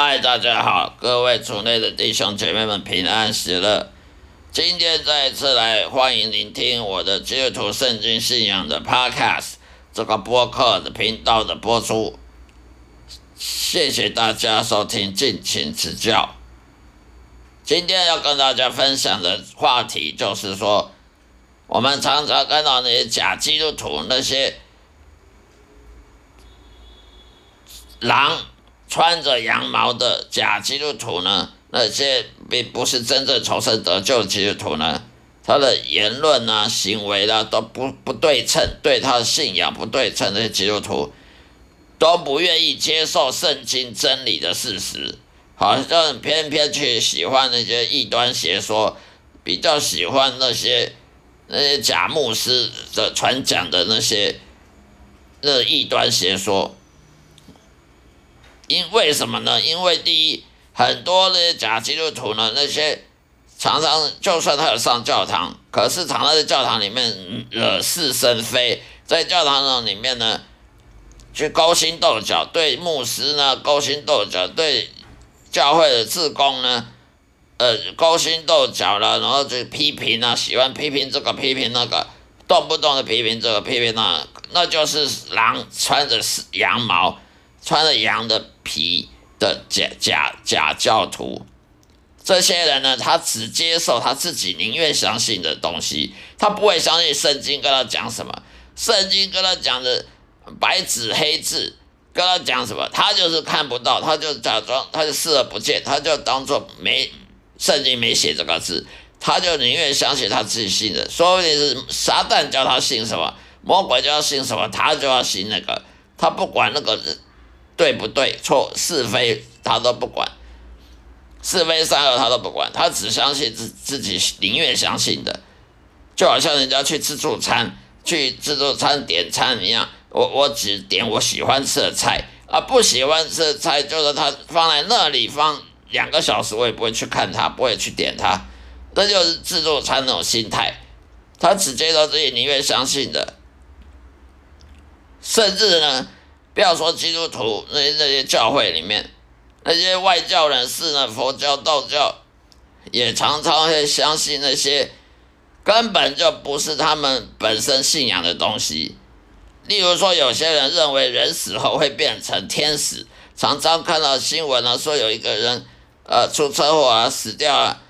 嗨，大家好，各位族内的弟兄姐妹们平安喜乐。今天再一次来欢迎聆听我的基督徒圣经信仰的 Podcast 这个播客的频道的播出，谢谢大家收听，敬请指教。今天要跟大家分享的话题就是说，我们常常看到那些假基督徒，那些狼。穿着羊毛的假基督徒呢？那些并不是真正重生得救的基督徒呢？他的言论啊、行为啊都不不对称，对他的信仰不对称。那些基督徒都不愿意接受圣经真理的事实，好像偏偏去喜欢那些异端邪说，比较喜欢那些那些假牧师的传讲的那些那异端邪说。因为什么呢？因为第一，很多那些假基督徒呢，那些常常就算他有上教堂，可是常常在教堂里面惹是生非，在教堂里面呢，去勾心斗角，对牧师呢勾心斗角，对教会的志工呢，呃勾心斗角了，然后就批评啊，喜欢批评这个批评那个，动不动的批评这个批评那，那就是狼穿着羊毛。穿着羊的皮的假假假教徒，这些人呢，他只接受他自己宁愿相信的东西，他不会相信圣经跟他讲什么，圣经跟他讲的白纸黑字，跟他讲什么，他就是看不到，他就假装，他就视而不见，他就当做没圣经没写这个字，他就宁愿相信他自己信的，说不定是撒旦叫他信什么，魔鬼叫他信什么，他就要信那个，他不管那个人。对不对？错是非他都不管，是非善恶他都不管，他只相信自自己宁愿相信的，就好像人家去自助餐，去自助餐点餐一样，我我只点我喜欢吃的菜，啊不喜欢吃的菜就是他放在那里放两个小时，我也不会去看他，不会去点他，这就是自助餐那种心态，他只接受自己宁愿相信的，甚至呢。不要说基督徒那些那些教会里面那些外教人士呢，佛教、道教也常常会相信那些根本就不是他们本身信仰的东西。例如说，有些人认为人死后会变成天使，常常看到新闻呢，说有一个人呃出车祸啊死掉了，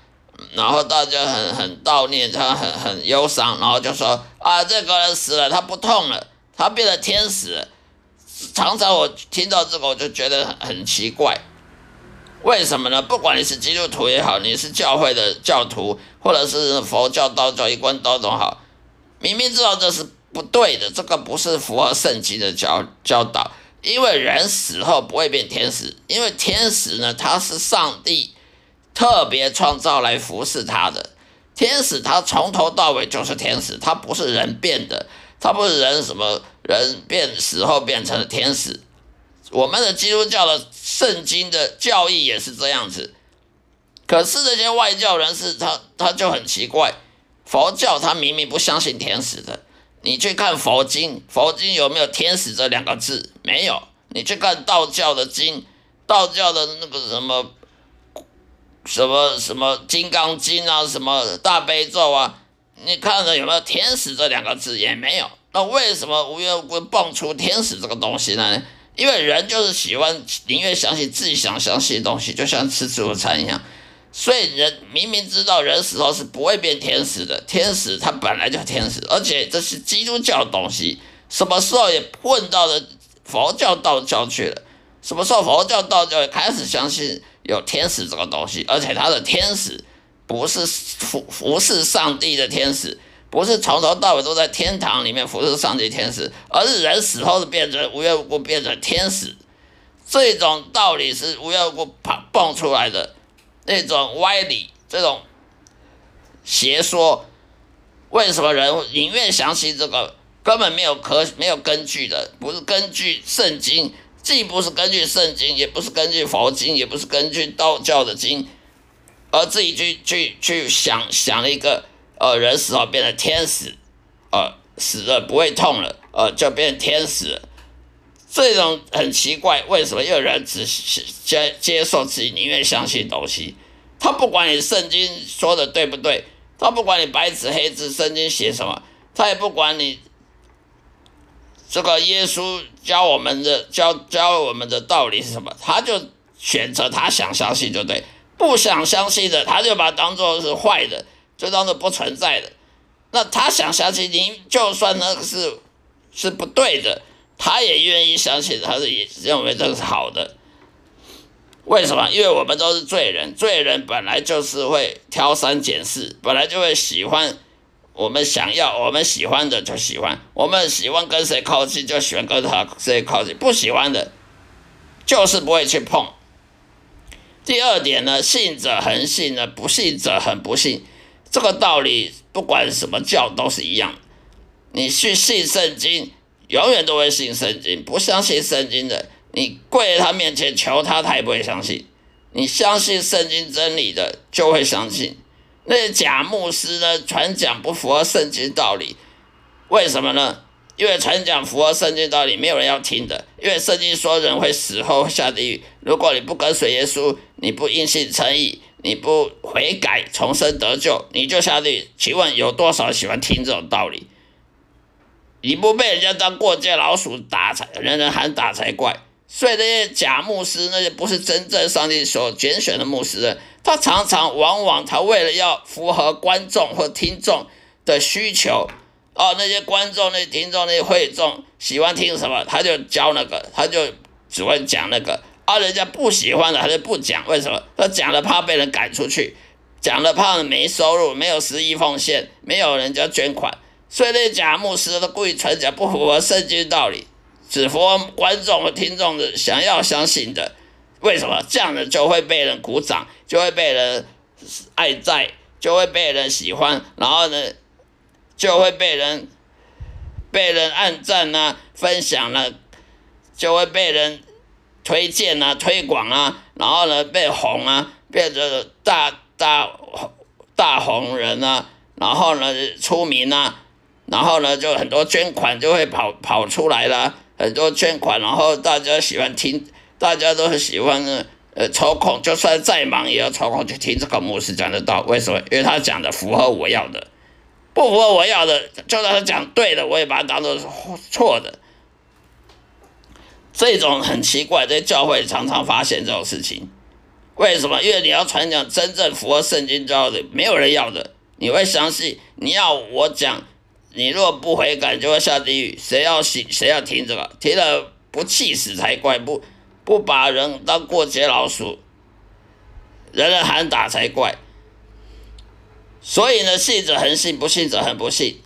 然后大家很很悼念他，很很忧伤，然后就说啊这个人死了，他不痛了，他变成天使。常常我听到这个，我就觉得很奇怪，为什么呢？不管你是基督徒也好，你是教会的教徒，或者是佛教、道教一贯道都好，明明知道这是不对的，这个不是符合圣经的教教导。因为人死后不会变天使，因为天使呢，他是上帝特别创造来服侍他的。天使他从头到尾就是天使，他不是人变的。他不是人，什么人变死后变成了天使？我们的基督教的圣经的教义也是这样子。可是这些外教人士，他他就很奇怪，佛教他明明不相信天使的。你去看佛经，佛经有没有天使这两个字？没有。你去看道教的经，道教的那个什么什么什么金刚经啊，什么大悲咒啊。你看着有没有天使这两个字也没有，那为什么无缘无故蹦出天使这个东西呢？因为人就是喜欢宁愿相信自己想相信的东西，就像吃自助餐一样。所以人明明知道人死后是不会变天使的，天使他本来就天使，而且这是基督教的东西，什么时候也混到了佛教、道教去了？什么时候佛教、道教也开始相信有天使这个东西？而且他的天使。不是服服侍上帝的天使，不是从头到尾都在天堂里面服侍上帝天使，而是人死后是变成无缘无故变成天使，这种道理是无缘无故蹦蹦出来的那种歪理，这种邪说，为什么人宁愿相信这个根本没有可没有根据的，不是根据圣经，既不是根据圣经，也不是根据佛经，也不是根据道教的经。而自己去去去想想了一个，呃，人死后变成天使，呃，死了不会痛了，呃，就变成天使，这种很奇怪，为什么有人只接接受自己宁愿相信东西？他不管你圣经说的对不对，他不管你白纸黑字圣经写什么，他也不管你这个耶稣教我们的教教我们的道理是什么，他就选择他想相信就对，不想相信的他就把它当做是坏的，就当做不存在的。那他想相信，您就算那个是是不对的。他也愿意相信，他是也认为这个是好的。为什么？因为我们都是罪人，罪人本来就是会挑三拣四，本来就会喜欢我们想要、我们喜欢的就喜欢，我们喜欢跟谁靠近就喜欢跟他谁靠近，不喜欢的，就是不会去碰。第二点呢，信者恒信呢，不信者恒不信。这个道理不管什么教都是一样，你去信圣经。永远都会信圣经，不相信圣经的，你跪在他面前求他，他也不会相信。你相信圣经真理的，就会相信。那些假牧师呢，传讲不符合圣经道理，为什么呢？因为传讲符合圣经道理，没有人要听的。因为圣经说人会死后下地狱，如果你不跟随耶稣，你不因信称义，你不悔改重生得救，你就下地狱。请问有多少喜欢听这种道理？你不被人家当过街老鼠打才，人人喊打才怪。所以那些假牧师，那些不是真正上帝所拣选的牧师，他常常往往他为了要符合观众或听众的需求，哦，那些观众、那些听众、那些会众喜欢听什么，他就教那个，他就只会讲那个。啊，人家不喜欢的，他就不讲。为什么？他讲了怕被人赶出去，讲了怕没收入，没有十亿奉献，没有人家捐款。所以那假牧师都故意传讲不符合圣经道理，只符合观众和听众的想要相信的。为什么这样的就会被人鼓掌，就会被人爱在，就会被人喜欢，然后呢，就会被人被人按赞啊、分享了，就会被人推荐啊、推广啊，然后呢被红啊，变成大大大红人啊，然后呢出名啊。然后呢，就很多捐款就会跑跑出来了，很多捐款，然后大家喜欢听，大家都很喜欢，呃，抽空就算再忙也要抽空去听这个牧师讲的道。为什么？因为他讲的符合我要的，不符合我要的，就算他讲对的，我也把它当做是错的。这种很奇怪，在教会常常发现这种事情。为什么？因为你要传讲真正符合圣经教的，没有人要的，你会相信你要我讲。你若不悔改，就会下地狱。谁要信？谁要听这个？听了不气死才怪！不不把人当过街老鼠，人人喊打才怪。所以呢，信者恒信，不信者恒不信。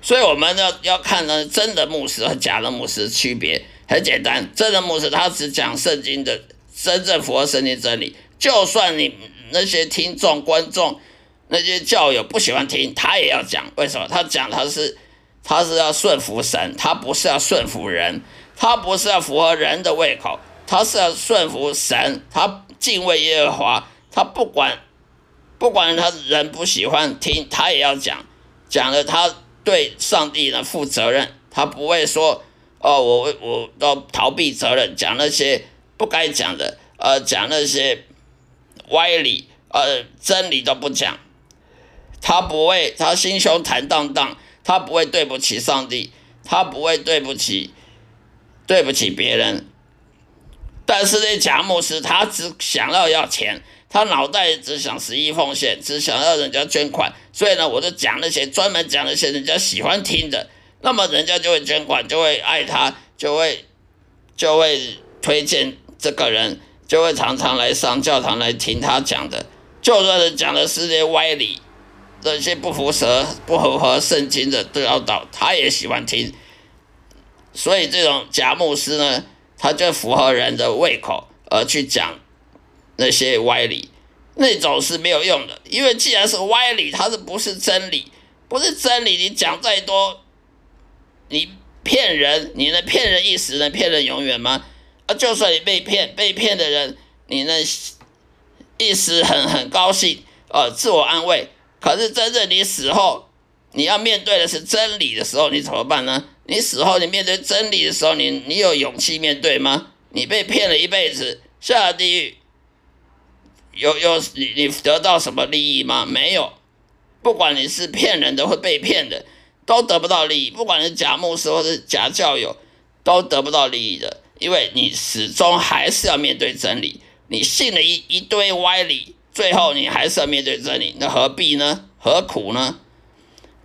所以我们要要看呢，真的牧师和假的牧师区别很简单。真的牧师他只讲圣经的真正符合圣经真理，就算你那些听众观众。那些教友不喜欢听，他也要讲。为什么？他讲他是，他是要顺服神，他不是要顺服人，他不是要符合人的胃口，他是要顺服神，他敬畏耶和华，他不管，不管他人不喜欢听，他也要讲，讲了他对上帝呢负责任，他不会说哦，我我都逃避责任，讲那些不该讲的，呃，讲那些歪理，呃，真理都不讲。他不会，他心胸坦荡荡，他不会对不起上帝，他不会对不起，对不起别人。但是那贾牧师，他只想要要钱，他脑袋只想十一奉献，只想要人家捐款。所以呢，我就讲那些专门讲那些人家喜欢听的，那么人家就会捐款，就会爱他，就会就会推荐这个人，就会常常来上教堂来听他讲的，就算是讲的是些歪理。这些不符合不符合圣经的都要倒，他也喜欢听，所以这种假牧师呢，他就符合人的胃口而去讲那些歪理，那种是没有用的，因为既然是歪理，它是不是真理？不是真理，你讲再多，你骗人，你能骗人一时，能骗人永远吗？啊，就算你被骗，被骗的人，你能一时很很高兴，呃，自我安慰。可是真正你死后，你要面对的是真理的时候，你怎么办呢？你死后你面对真理的时候，你你有勇气面对吗？你被骗了一辈子，下了地狱，有有你你得到什么利益吗？没有。不管你是骗人的或被骗的，都得不到利益。不管是假牧师或是假教友，都得不到利益的，因为你始终还是要面对真理。你信了一一堆歪理，最后你还是要面对真理，那何必呢？何苦呢？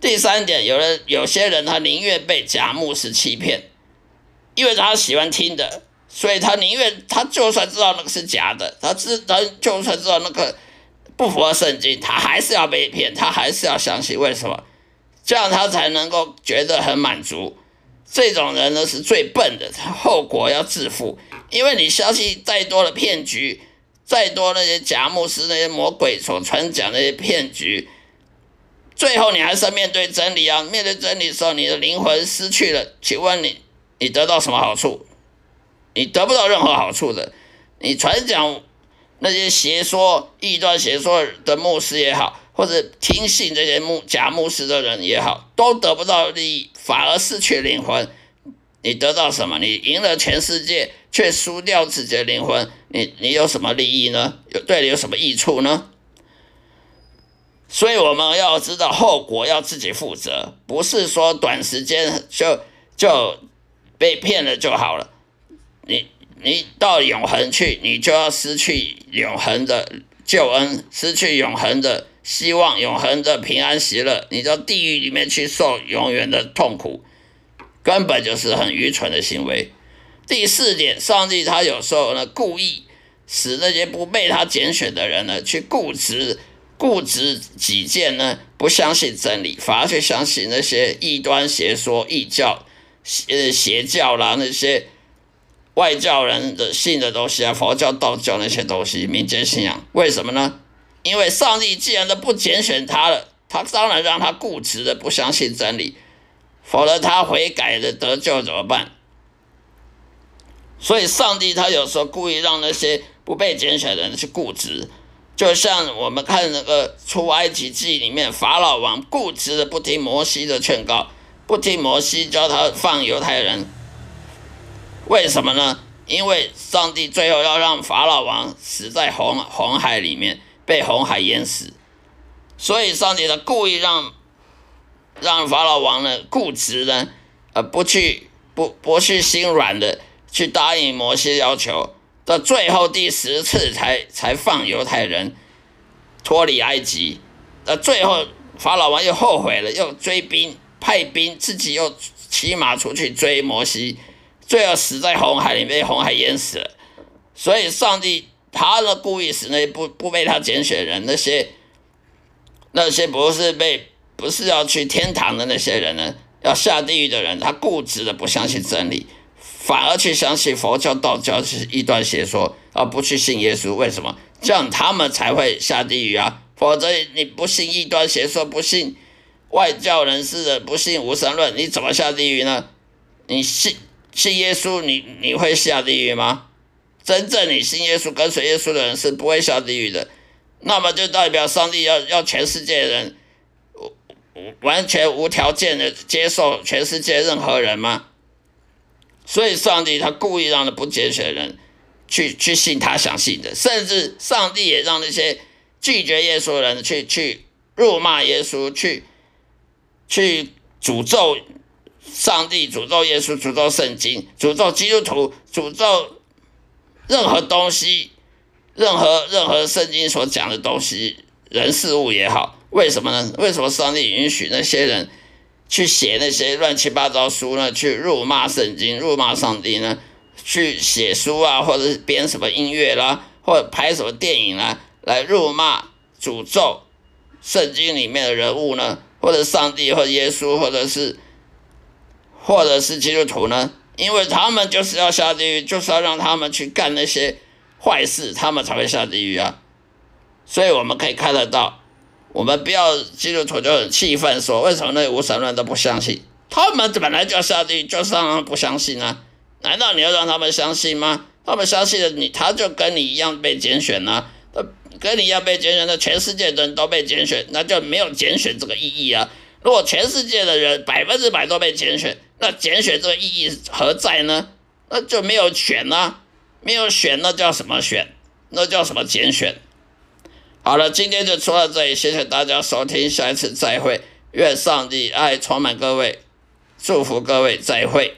第三点，有人有些人他宁愿被假牧师欺骗，因为他喜欢听的，所以他宁愿他就算知道那个是假的，他知他就算知道那个不符合圣经，他还是要被骗，他还是要相信。为什么？这样他才能够觉得很满足。这种人呢是最笨的，他后果要自负。因为你相信再多的骗局，再多那些假牧师、那些魔鬼所传讲那些骗局。最后，你还是要面对真理啊！面对真理时候，你的灵魂失去了，请问你，你得到什么好处？你得不到任何好处的。你传讲那些邪说、异端邪说的牧师也好，或者听信这些牧假牧师的人也好，都得不到利益，反而失去灵魂。你得到什么？你赢了全世界，却输掉自己的灵魂，你你有什么利益呢？有对你有什么益处呢？所以我们要知道后果，要自己负责，不是说短时间就就被骗了就好了。你你到永恒去，你就要失去永恒的救恩，失去永恒的希望，永恒的平安喜乐。你到地狱里面去受永远的痛苦，根本就是很愚蠢的行为。第四点，上帝他有时候呢故意使那些不被他拣选的人呢去固执。固执己见呢，不相信真理，反而去相信那些异端邪说、异教、邪邪教啦，那些外教人的信的东西啊，佛教、道教那些东西，民间信仰。为什么呢？因为上帝既然都不拣选他了，他当然让他固执的不相信真理，否则他悔改的得救怎么办？所以，上帝他有时候故意让那些不被拣选的人去固执。就像我们看那个出埃及记里面，法老王固执的不听摩西的劝告，不听摩西教他放犹太人，为什么呢？因为上帝最后要让法老王死在红红海里面，被红海淹死，所以上帝呢故意让让法老王呢固执呢，呃不去不不去心软的去答应摩西要求。到最后第十次才才放犹太人脱离埃及，那最后法老王又后悔了，又追兵派兵，自己又骑马出去追摩西，最后死在红海里，被红海淹死了。所以上帝他的故意使那些不不被他拣选人，那些那些不是被不是要去天堂的那些人呢，要下地狱的人，他固执的不相信真理。反而去相信佛教、道教是一段邪说，而不去信耶稣。为什么？这样他们才会下地狱啊！否则你不信异端邪说，不信外教人士的，不信无神论，你怎么下地狱呢？你信信耶稣，你你会下地狱吗？真正你信耶稣、跟随耶稣的人是不会下地狱的。那么就代表上帝要要全世界人完全无条件的接受全世界任何人吗？所以，上帝他故意让那不接选的人去去信他相信的，甚至上帝也让那些拒绝耶稣的人去去辱骂耶稣，去去诅咒上帝、诅咒耶稣、诅咒圣经、诅咒基督徒、诅咒任何东西、任何任何圣经所讲的东西、人事物也好。为什么呢？为什么上帝允许那些人？去写那些乱七八糟书呢？去辱骂圣经、辱骂上帝呢？去写书啊，或者编什么音乐啦，或者拍什么电影啦，来辱骂、诅咒圣经里面的人物呢？或者上帝，或者耶稣，或者是，或者是基督徒呢？因为他们就是要下地狱，就是要让他们去干那些坏事，他们才会下地狱啊。所以我们可以看得到。我们不要基督徒就很气愤，说为什么那无神论都不相信？他们本来就要下地狱，就是让他们不相信啊？难道你要让他们相信吗？他们相信了你，他就跟你一样被拣选啊，跟你一样被拣选的，全世界的人都被拣选，那就没有拣选这个意义啊。如果全世界的人百分之百都被拣选，那拣选这个意义何在呢？那就没有选啊，没有选，那叫什么选？那叫什么拣选？好了，今天就说到这里，谢谢大家收听，下一次再会。愿上帝爱充满各位，祝福各位，再会。